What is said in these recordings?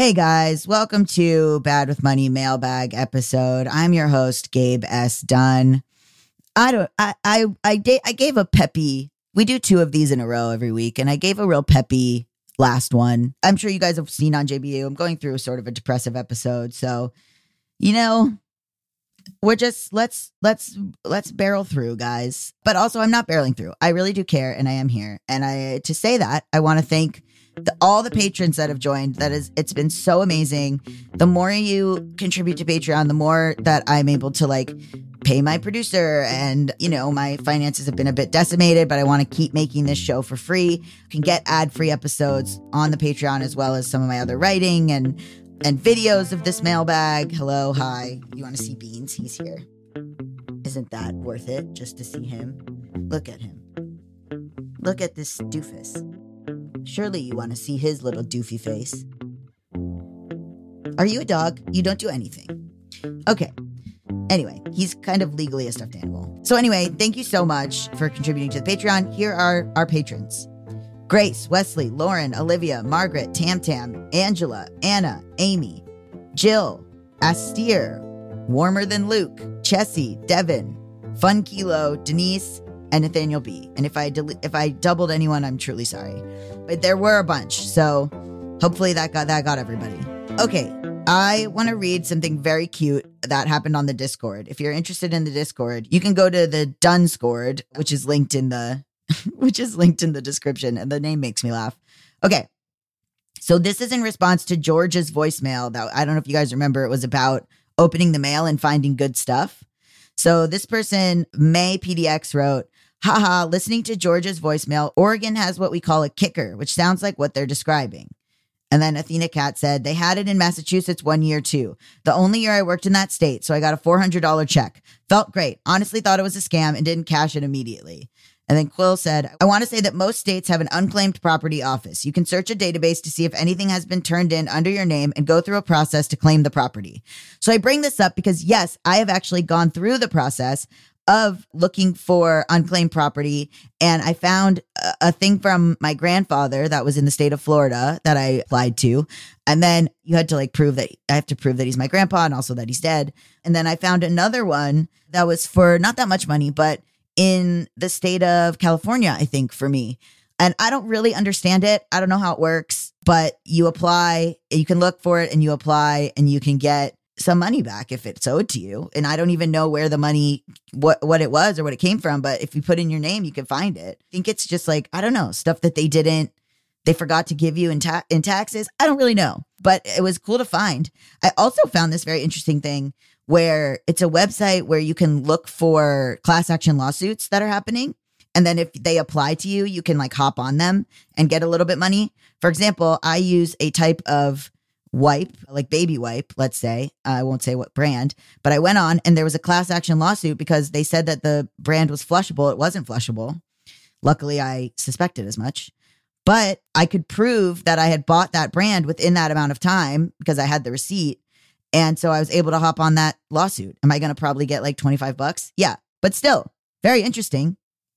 Hey guys, welcome to Bad with Money mailbag episode. I'm your host, Gabe S. Dunn. I don't I I I, I gave a peppy. We do two of these in a row every week, and I gave a real peppy last one. I'm sure you guys have seen on JBU. I'm going through sort of a depressive episode. So, you know, we're just let's let's let's barrel through guys but also i'm not barreling through i really do care and i am here and i to say that i want to thank the, all the patrons that have joined that is it's been so amazing. The more you contribute to patreon the more that i'm able to like pay my producer and you know my finances have been a bit decimated but i want to keep making this show for free. You can get ad-free episodes on the patreon as well as some of my other writing and and videos of this mailbag. Hello hi. You want to see beans? He's here. Isn't that worth it just to see him? Look at him. Look at this doofus Surely you want to see his little doofy face. Are you a dog? You don't do anything. Okay. Anyway, he's kind of legally a stuffed animal. So, anyway, thank you so much for contributing to the Patreon. Here are our patrons Grace, Wesley, Lauren, Olivia, Margaret, Tam Tam, Angela, Anna, Amy, Jill, Astir, Warmer Than Luke, Chessie, Devin, Fun Kilo, Denise, and Nathaniel B. And if I del- if I doubled anyone, I'm truly sorry. But there were a bunch, so hopefully that got that got everybody. Okay, I want to read something very cute that happened on the Discord. If you're interested in the Discord, you can go to the Dunscord, which is linked in the which is linked in the description, and the name makes me laugh. Okay. So this is in response to George's voicemail that I don't know if you guys remember. It was about opening the mail and finding good stuff. So this person, May PDX, wrote, Haha, listening to George's voicemail, Oregon has what we call a kicker, which sounds like what they're describing. And then Athena Cat said, they had it in Massachusetts one year too. The only year I worked in that state. So I got a $400 check. Felt great. Honestly thought it was a scam and didn't cash it immediately. And then Quill said, I want to say that most states have an unclaimed property office. You can search a database to see if anything has been turned in under your name and go through a process to claim the property. So I bring this up because, yes, I have actually gone through the process of looking for unclaimed property. And I found a, a thing from my grandfather that was in the state of Florida that I applied to. And then you had to like prove that I have to prove that he's my grandpa and also that he's dead. And then I found another one that was for not that much money, but in the state of California, I think for me. And I don't really understand it. I don't know how it works, but you apply, you can look for it and you apply and you can get some money back if it's owed to you. And I don't even know where the money what what it was or what it came from, but if you put in your name, you can find it. I think it's just like I don't know, stuff that they didn't they forgot to give you in ta- in taxes. I don't really know, but it was cool to find. I also found this very interesting thing where it's a website where you can look for class action lawsuits that are happening. And then if they apply to you, you can like hop on them and get a little bit money. For example, I use a type of wipe, like baby wipe, let's say. I won't say what brand, but I went on and there was a class action lawsuit because they said that the brand was flushable. It wasn't flushable. Luckily, I suspected as much. But I could prove that I had bought that brand within that amount of time because I had the receipt. And so I was able to hop on that lawsuit. Am I going to probably get like 25 bucks? Yeah. But still, very interesting.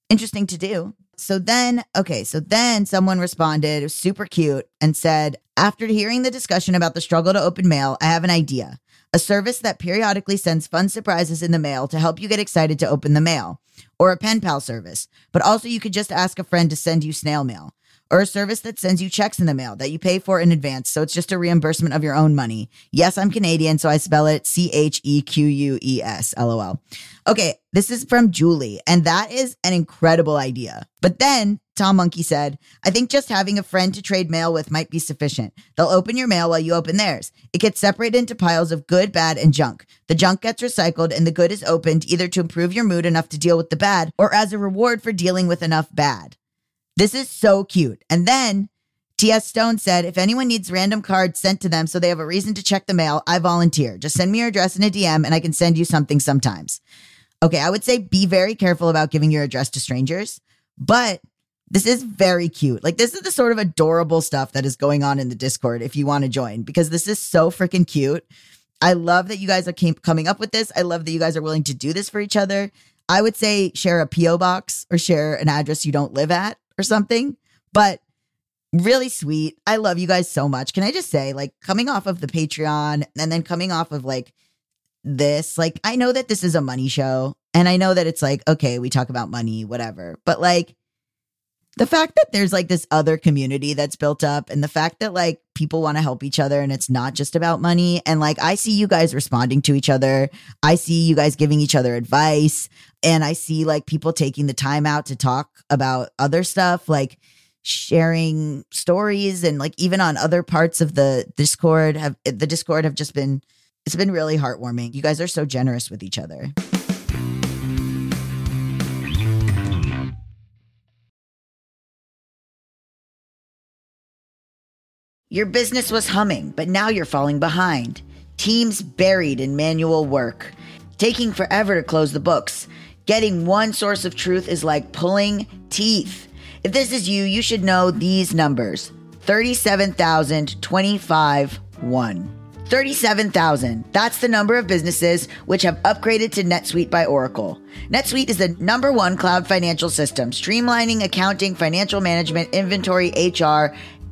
Interesting to do. So then, okay, so then someone responded, super cute, and said, After hearing the discussion about the struggle to open mail, I have an idea. A service that periodically sends fun surprises in the mail to help you get excited to open the mail, or a pen pal service. But also, you could just ask a friend to send you snail mail. Or a service that sends you checks in the mail that you pay for in advance. So it's just a reimbursement of your own money. Yes, I'm Canadian, so I spell it C H E Q U E S, LOL. Okay, this is from Julie, and that is an incredible idea. But then Tom Monkey said, I think just having a friend to trade mail with might be sufficient. They'll open your mail while you open theirs. It gets separated into piles of good, bad, and junk. The junk gets recycled and the good is opened either to improve your mood enough to deal with the bad or as a reward for dealing with enough bad. This is so cute. And then T.S. Stone said, if anyone needs random cards sent to them so they have a reason to check the mail, I volunteer. Just send me your address in a DM and I can send you something sometimes. Okay, I would say be very careful about giving your address to strangers, but this is very cute. Like, this is the sort of adorable stuff that is going on in the Discord if you want to join, because this is so freaking cute. I love that you guys are came, coming up with this. I love that you guys are willing to do this for each other. I would say share a P.O. box or share an address you don't live at or something, but really sweet. I love you guys so much. Can I just say, like, coming off of the Patreon and then coming off of like this, like, I know that this is a money show and I know that it's like, okay, we talk about money, whatever, but like, the fact that there's like this other community that's built up and the fact that like people want to help each other and it's not just about money and like I see you guys responding to each other. I see you guys giving each other advice and I see like people taking the time out to talk about other stuff like sharing stories and like even on other parts of the Discord have the Discord have just been it's been really heartwarming. You guys are so generous with each other. Your business was humming, but now you're falling behind. Teams buried in manual work, taking forever to close the books. Getting one source of truth is like pulling teeth. If this is you, you should know these numbers 37,025 1. 37,000. That's the number of businesses which have upgraded to NetSuite by Oracle. NetSuite is the number one cloud financial system, streamlining accounting, financial management, inventory, HR,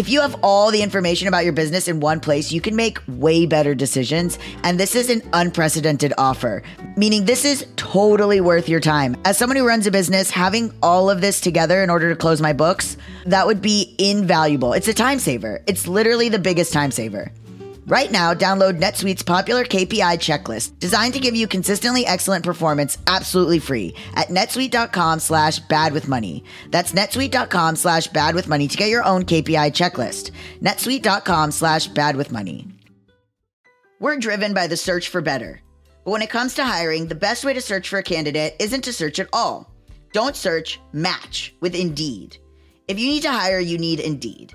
If you have all the information about your business in one place, you can make way better decisions. And this is an unprecedented offer, meaning this is totally worth your time. As someone who runs a business, having all of this together in order to close my books, that would be invaluable. It's a time saver. It's literally the biggest time saver. Right now, download NetSuite's popular KPI checklist, designed to give you consistently excellent performance absolutely free at netsuite.com slash bad with money. That's netsuite.com slash bad with money to get your own KPI checklist. netsuite.com slash bad with money. We're driven by the search for better. But when it comes to hiring, the best way to search for a candidate isn't to search at all. Don't search, match with Indeed. If you need to hire, you need Indeed.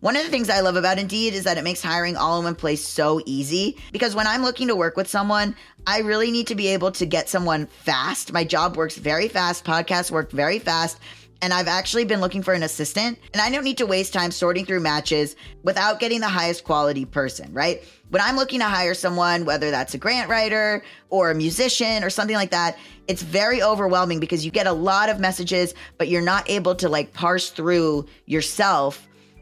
One of the things I love about Indeed is that it makes hiring all in one place so easy because when I'm looking to work with someone, I really need to be able to get someone fast. My job works very fast, podcasts work very fast. And I've actually been looking for an assistant, and I don't need to waste time sorting through matches without getting the highest quality person, right? When I'm looking to hire someone, whether that's a grant writer or a musician or something like that, it's very overwhelming because you get a lot of messages, but you're not able to like parse through yourself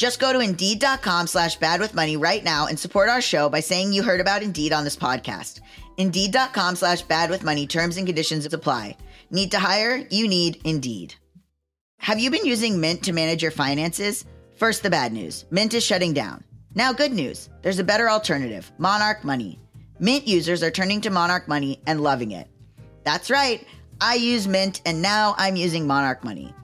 Just go to Indeed.com slash bad with money right now and support our show by saying you heard about Indeed on this podcast. Indeed.com slash bad with money terms and conditions apply. Need to hire? You need Indeed. Have you been using Mint to manage your finances? First, the bad news Mint is shutting down. Now, good news there's a better alternative Monarch Money. Mint users are turning to Monarch Money and loving it. That's right, I use Mint and now I'm using Monarch Money.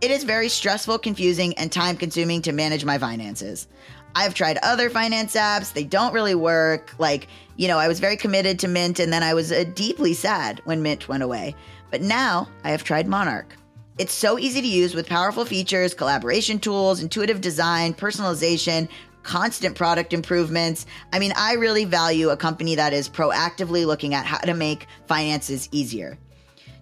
It is very stressful, confusing, and time consuming to manage my finances. I've tried other finance apps, they don't really work. Like, you know, I was very committed to Mint and then I was uh, deeply sad when Mint went away. But now I have tried Monarch. It's so easy to use with powerful features, collaboration tools, intuitive design, personalization, constant product improvements. I mean, I really value a company that is proactively looking at how to make finances easier.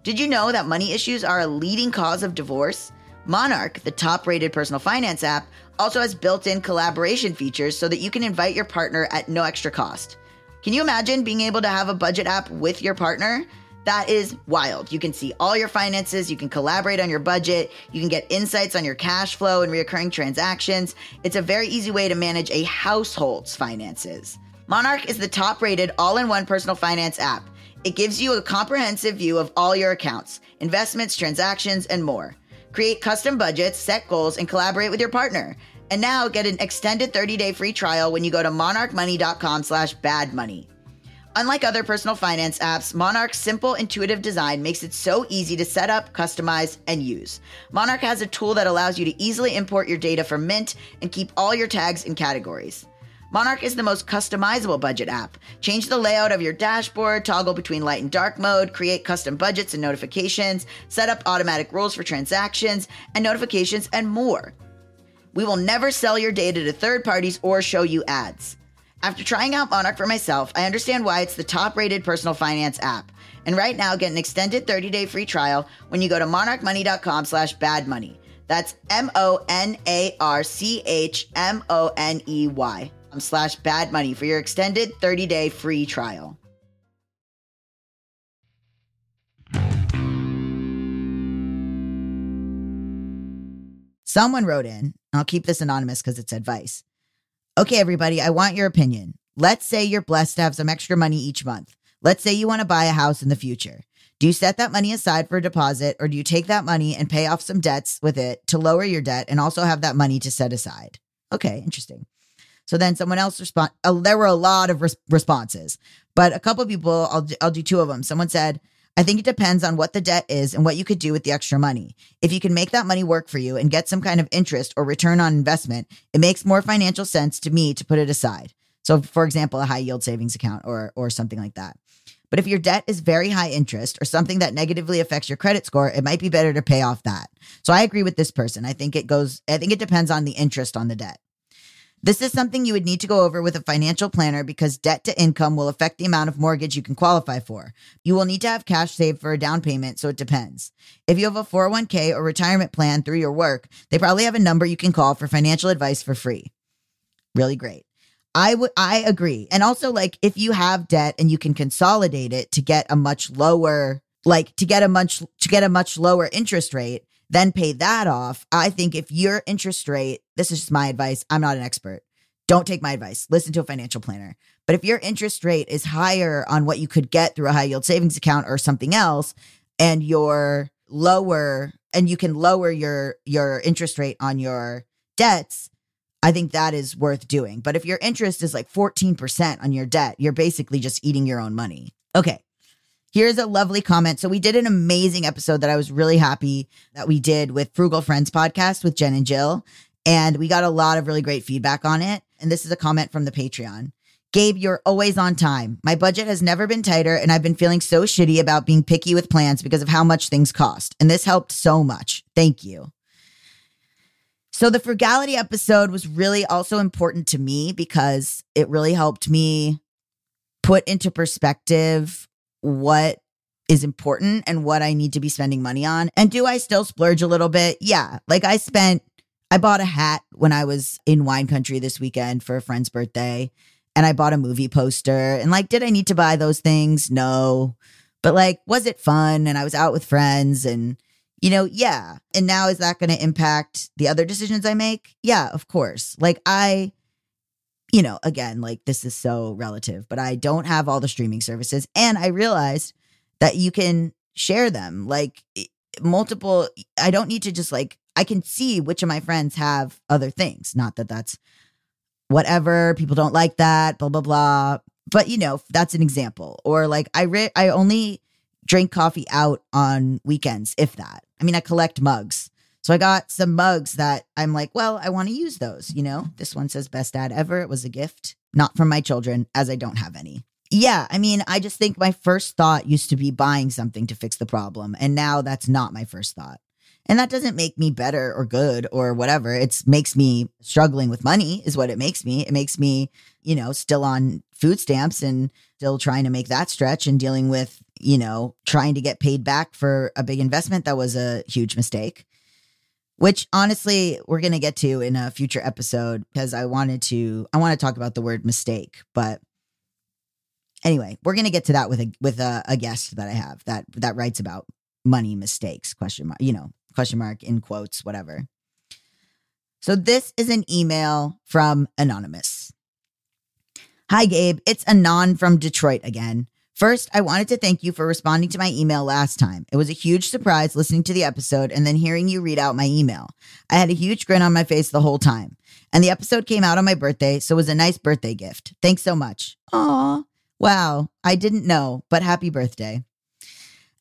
Did you know that money issues are a leading cause of divorce? Monarch, the top rated personal finance app, also has built in collaboration features so that you can invite your partner at no extra cost. Can you imagine being able to have a budget app with your partner? That is wild. You can see all your finances, you can collaborate on your budget, you can get insights on your cash flow and recurring transactions. It's a very easy way to manage a household's finances. Monarch is the top rated all in one personal finance app. It gives you a comprehensive view of all your accounts, investments, transactions, and more. Create custom budgets, set goals, and collaborate with your partner. And now get an extended 30-day free trial when you go to monarchmoney.com slash badmoney. Unlike other personal finance apps, Monarch's simple, intuitive design makes it so easy to set up, customize, and use. Monarch has a tool that allows you to easily import your data from Mint and keep all your tags and categories. Monarch is the most customizable budget app. Change the layout of your dashboard, toggle between light and dark mode, create custom budgets and notifications, set up automatic rules for transactions and notifications, and more. We will never sell your data to third parties or show you ads. After trying out Monarch for myself, I understand why it's the top rated personal finance app. And right now, get an extended 30 day free trial when you go to monarchmoney.com slash badmoney. That's M O N A R C H M O N E Y Um, slash bad money for your extended 30 day free trial. Someone wrote in, I'll keep this anonymous because it's advice. Okay, everybody, I want your opinion. Let's say you're blessed to have some extra money each month. Let's say you want to buy a house in the future. Do you set that money aside for a deposit or do you take that money and pay off some debts with it to lower your debt and also have that money to set aside? Okay, interesting. So then someone else respond. Uh, there were a lot of res- responses, but a couple people, I'll, I'll do two of them. Someone said, I think it depends on what the debt is and what you could do with the extra money. If you can make that money work for you and get some kind of interest or return on investment, it makes more financial sense to me to put it aside. So, for example, a high yield savings account or or something like that. But if your debt is very high interest or something that negatively affects your credit score, it might be better to pay off that. So I agree with this person. I think it goes I think it depends on the interest on the debt. This is something you would need to go over with a financial planner because debt to income will affect the amount of mortgage you can qualify for. You will need to have cash saved for a down payment, so it depends. If you have a 401k or retirement plan through your work, they probably have a number you can call for financial advice for free. Really great. I would I agree. And also like if you have debt and you can consolidate it to get a much lower like to get a much to get a much lower interest rate, then pay that off. I think if your interest rate, this is just my advice, I'm not an expert. Don't take my advice. Listen to a financial planner. But if your interest rate is higher on what you could get through a high yield savings account or something else, and you're lower and you can lower your your interest rate on your debts, I think that is worth doing. But if your interest is like 14% on your debt, you're basically just eating your own money. Okay. Here's a lovely comment. So we did an amazing episode that I was really happy that we did with Frugal Friends podcast with Jen and Jill. And we got a lot of really great feedback on it. And this is a comment from the Patreon. Gabe, you're always on time. My budget has never been tighter, and I've been feeling so shitty about being picky with plans because of how much things cost. And this helped so much. Thank you. So, the frugality episode was really also important to me because it really helped me put into perspective what is important and what I need to be spending money on. And do I still splurge a little bit? Yeah. Like I spent, I bought a hat when I was in wine country this weekend for a friend's birthday. And I bought a movie poster. And like, did I need to buy those things? No. But like, was it fun? And I was out with friends and, you know, yeah. And now is that going to impact the other decisions I make? Yeah, of course. Like, I, you know, again, like this is so relative, but I don't have all the streaming services. And I realized that you can share them like multiple. I don't need to just like I can see which of my friends have other things. Not that that's whatever. People don't like that, blah, blah, blah. But, you know, that's an example. Or like I, re- I only drink coffee out on weekends, if that. I mean, I collect mugs. So I got some mugs that I'm like, well, I want to use those. You know, this one says best dad ever. It was a gift, not from my children, as I don't have any. Yeah, I mean, I just think my first thought used to be buying something to fix the problem. And now that's not my first thought. And that doesn't make me better or good or whatever. It makes me struggling with money, is what it makes me. It makes me, you know, still on food stamps and still trying to make that stretch and dealing with, you know, trying to get paid back for a big investment that was a huge mistake which honestly we're going to get to in a future episode because I wanted to I want to talk about the word mistake, but anyway, we're going to get to that with a with a, a, guest that I have that that writes about money mistakes question mark, you know, question mark in quotes whatever. So this is an email from anonymous. Hi Gabe, it's Anon from Detroit again. First, I wanted to thank you for responding to my email last time. It was a huge surprise listening to the episode and then hearing you read out my email. I had a huge grin on my face the whole time. And the episode came out on my birthday, so it was a nice birthday gift. Thanks so much. Aw. Wow. I didn't know, but happy birthday.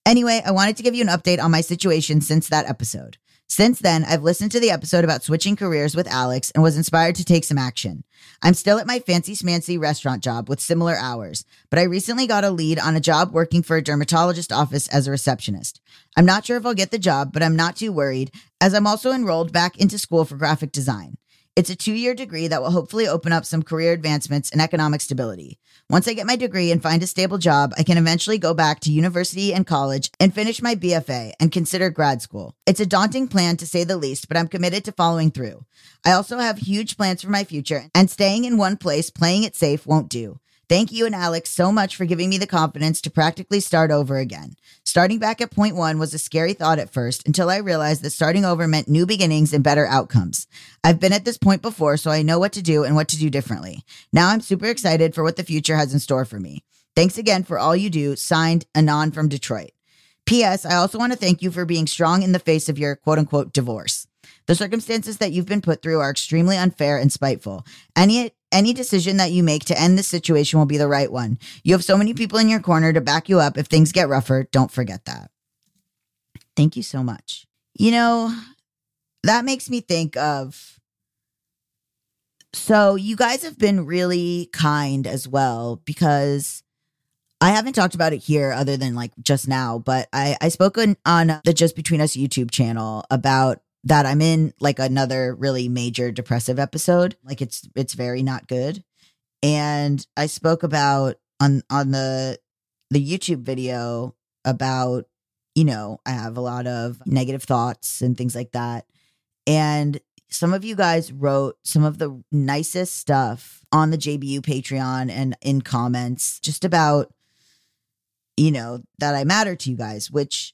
Anyway, I wanted to give you an update on my situation since that episode. Since then, I've listened to the episode about switching careers with Alex and was inspired to take some action. I'm still at my fancy smancy restaurant job with similar hours, but I recently got a lead on a job working for a dermatologist office as a receptionist. I'm not sure if I'll get the job, but I'm not too worried as I'm also enrolled back into school for graphic design. It's a two year degree that will hopefully open up some career advancements and economic stability. Once I get my degree and find a stable job, I can eventually go back to university and college and finish my BFA and consider grad school. It's a daunting plan to say the least, but I'm committed to following through. I also have huge plans for my future, and staying in one place, playing it safe, won't do. Thank you and Alex so much for giving me the confidence to practically start over again. Starting back at point one was a scary thought at first until I realized that starting over meant new beginnings and better outcomes. I've been at this point before, so I know what to do and what to do differently. Now I'm super excited for what the future has in store for me. Thanks again for all you do. Signed, Anon from Detroit. P.S. I also want to thank you for being strong in the face of your quote unquote divorce. The circumstances that you've been put through are extremely unfair and spiteful. Any any decision that you make to end this situation will be the right one. You have so many people in your corner to back you up if things get rougher. Don't forget that. Thank you so much. You know, that makes me think of so you guys have been really kind as well because I haven't talked about it here other than like just now, but I I spoke on, on the Just Between Us YouTube channel about that I'm in like another really major depressive episode. Like it's it's very not good. And I spoke about on on the the YouTube video about you know, I have a lot of negative thoughts and things like that. And some of you guys wrote some of the nicest stuff on the JBU Patreon and in comments just about you know that I matter to you guys, which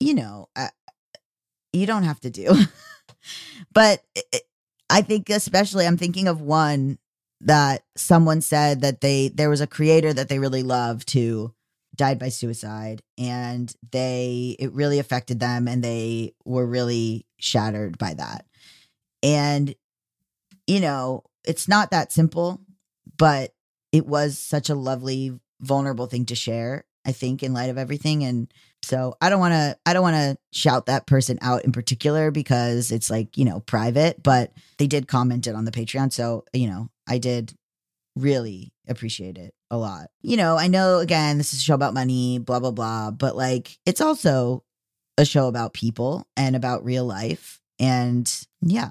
you know, you don't have to do. but it, I think especially I'm thinking of one that someone said that they there was a creator that they really loved who died by suicide and they it really affected them and they were really shattered by that. And you know, it's not that simple, but it was such a lovely vulnerable thing to share, I think in light of everything and so I don't want to I don't want to shout that person out in particular because it's like, you know, private, but they did comment it on the Patreon. So, you know, I did really appreciate it a lot. You know, I know again, this is a show about money, blah blah blah, but like it's also a show about people and about real life and yeah,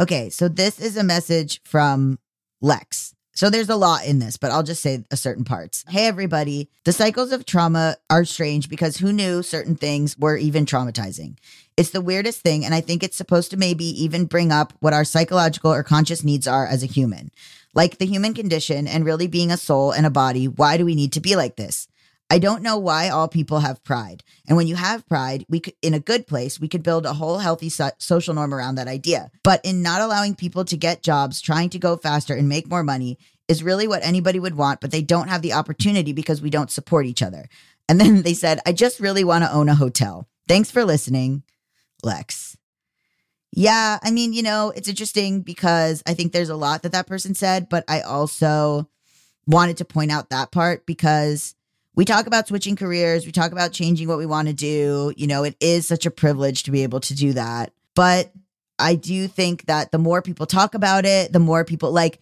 Okay, so this is a message from Lex. So there's a lot in this, but I'll just say a certain parts. Hey, everybody. The cycles of trauma are strange because who knew certain things were even traumatizing? It's the weirdest thing, and I think it's supposed to maybe even bring up what our psychological or conscious needs are as a human. Like the human condition and really being a soul and a body, why do we need to be like this? I don't know why all people have pride. And when you have pride, we could, in a good place, we could build a whole healthy so- social norm around that idea. But in not allowing people to get jobs, trying to go faster and make more money is really what anybody would want, but they don't have the opportunity because we don't support each other. And then they said, I just really want to own a hotel. Thanks for listening, Lex. Yeah, I mean, you know, it's interesting because I think there's a lot that that person said, but I also wanted to point out that part because we talk about switching careers, we talk about changing what we want to do. You know, it is such a privilege to be able to do that. But I do think that the more people talk about it, the more people like,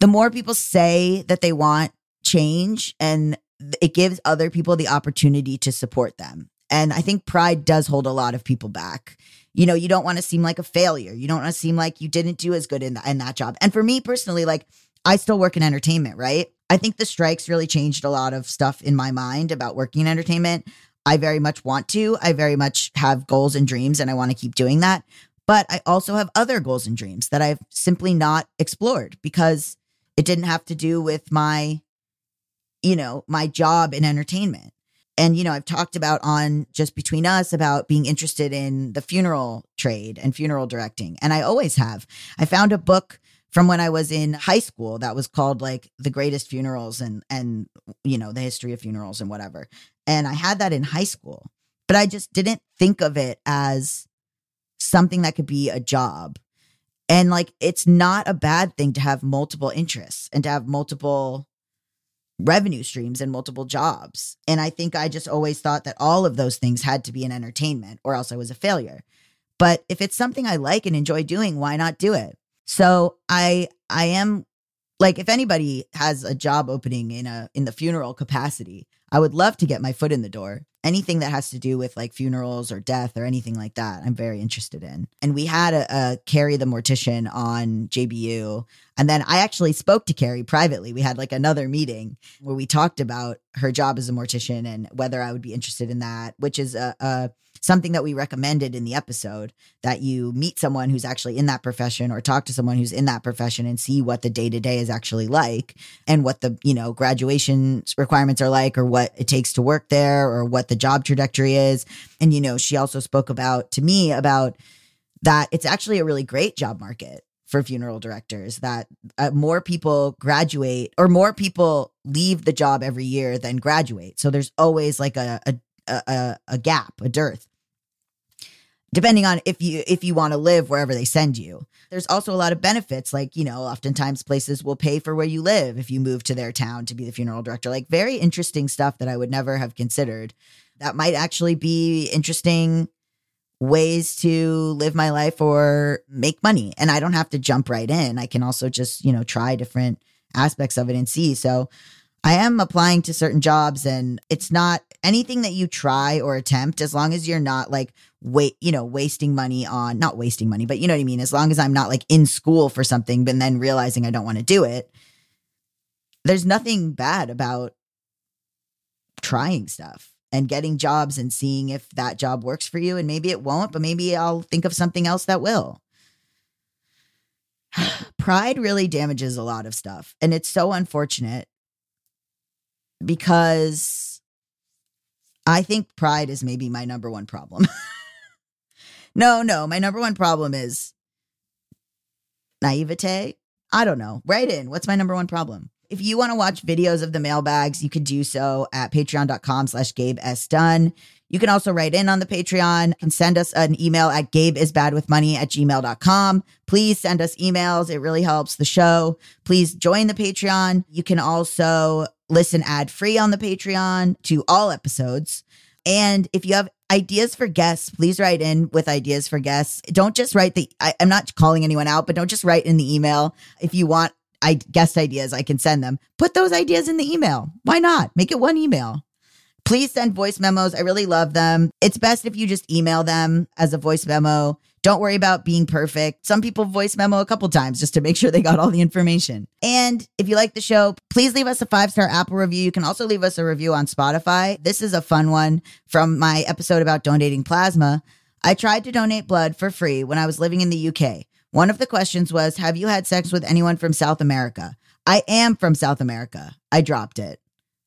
the more people say that they want change and it gives other people the opportunity to support them. And I think pride does hold a lot of people back. You know, you don't want to seem like a failure. You don't want to seem like you didn't do as good in, in that job. And for me personally, like I still work in entertainment, right? I think the strikes really changed a lot of stuff in my mind about working in entertainment. I very much want to. I very much have goals and dreams, and I want to keep doing that. But I also have other goals and dreams that I've simply not explored because it didn't have to do with my, you know, my job in entertainment. And, you know, I've talked about on just between us about being interested in the funeral trade and funeral directing. And I always have. I found a book from when I was in high school that was called like the greatest funerals and and you know the history of funerals and whatever. And I had that in high school, but I just didn't think of it as something that could be a job. And like it's not a bad thing to have multiple interests and to have multiple revenue streams and multiple jobs. And I think I just always thought that all of those things had to be an entertainment or else I was a failure. But if it's something I like and enjoy doing, why not do it? So I I am like if anybody has a job opening in a in the funeral capacity, I would love to get my foot in the door. Anything that has to do with like funerals or death or anything like that, I'm very interested in. And we had a, a Carrie the mortician on JBU, and then I actually spoke to Carrie privately. We had like another meeting where we talked about her job as a mortician and whether I would be interested in that, which is a, a something that we recommended in the episode that you meet someone who's actually in that profession or talk to someone who's in that profession and see what the day to day is actually like and what the, you know, graduation requirements are like or what it takes to work there or what the job trajectory is. And, you know, she also spoke about to me about that it's actually a really great job market for funeral directors that uh, more people graduate or more people leave the job every year than graduate. So there's always like a a, a, a gap a dearth. Depending on if you if you want to live wherever they send you. There's also a lot of benefits like you know oftentimes places will pay for where you live if you move to their town to be the funeral director. Like very interesting stuff that i would never have considered. That might actually be interesting ways to live my life or make money. And i don't have to jump right in. I can also just you know try different aspects of it and see. So I am applying to certain jobs and it's not anything that you try or attempt as long as you're not like wait, you know, wasting money on not wasting money, but you know what I mean, as long as I'm not like in school for something but then realizing I don't want to do it. There's nothing bad about trying stuff and getting jobs and seeing if that job works for you and maybe it won't, but maybe I'll think of something else that will. Pride really damages a lot of stuff and it's so unfortunate because I think pride is maybe my number one problem. no, no, my number one problem is naivete. I don't know. Write in. What's my number one problem? If you want to watch videos of the mailbags, you could do so at patreon.com slash Gabe S. Dunn. You can also write in on the Patreon and send us an email at gabeisbadwithmoney at gmail.com. Please send us emails. It really helps the show. Please join the Patreon. You can also listen ad free on the Patreon to all episodes. And if you have ideas for guests, please write in with ideas for guests. Don't just write the, I, am not calling anyone out, but don't just write in the email. If you want I, guest ideas, I can send them. Put those ideas in the email. Why not? Make it one email. Please send voice memos. I really love them. It's best if you just email them as a voice memo. Don't worry about being perfect. Some people voice memo a couple times just to make sure they got all the information. And if you like the show, please leave us a five star Apple review. You can also leave us a review on Spotify. This is a fun one from my episode about donating plasma. I tried to donate blood for free when I was living in the UK. One of the questions was Have you had sex with anyone from South America? I am from South America. I dropped it.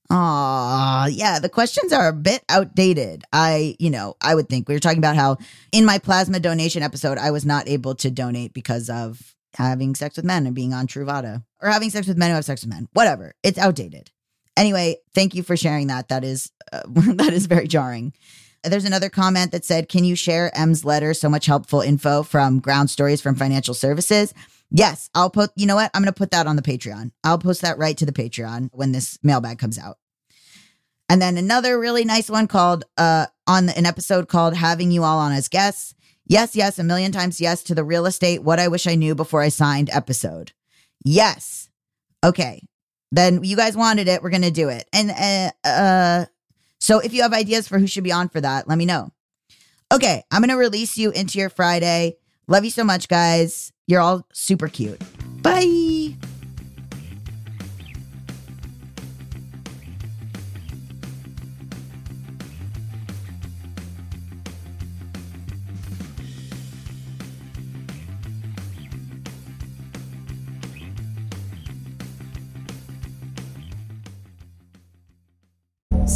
Aw, yeah, the questions are a bit outdated. I, you know, I would think we were talking about how in my plasma donation episode, I was not able to donate because of having sex with men and being on Truvada or having sex with men who have sex with men. Whatever. It's outdated. Anyway, thank you for sharing that. That is, uh, that is very jarring. There's another comment that said, Can you share M's letter? So much helpful info from ground stories from financial services. Yes, I'll put, you know what? I'm going to put that on the Patreon. I'll post that right to the Patreon when this mailbag comes out. And then another really nice one called, uh, on an episode called Having You All On as Guests. Yes, yes, a million times yes to the real estate, what I wish I knew before I signed episode. Yes. Okay. Then you guys wanted it. We're going to do it. And, uh, uh, so if you have ideas for who should be on for that, let me know. Okay. I'm going to release you into your Friday. Love you so much, guys. You're all super cute. Bye.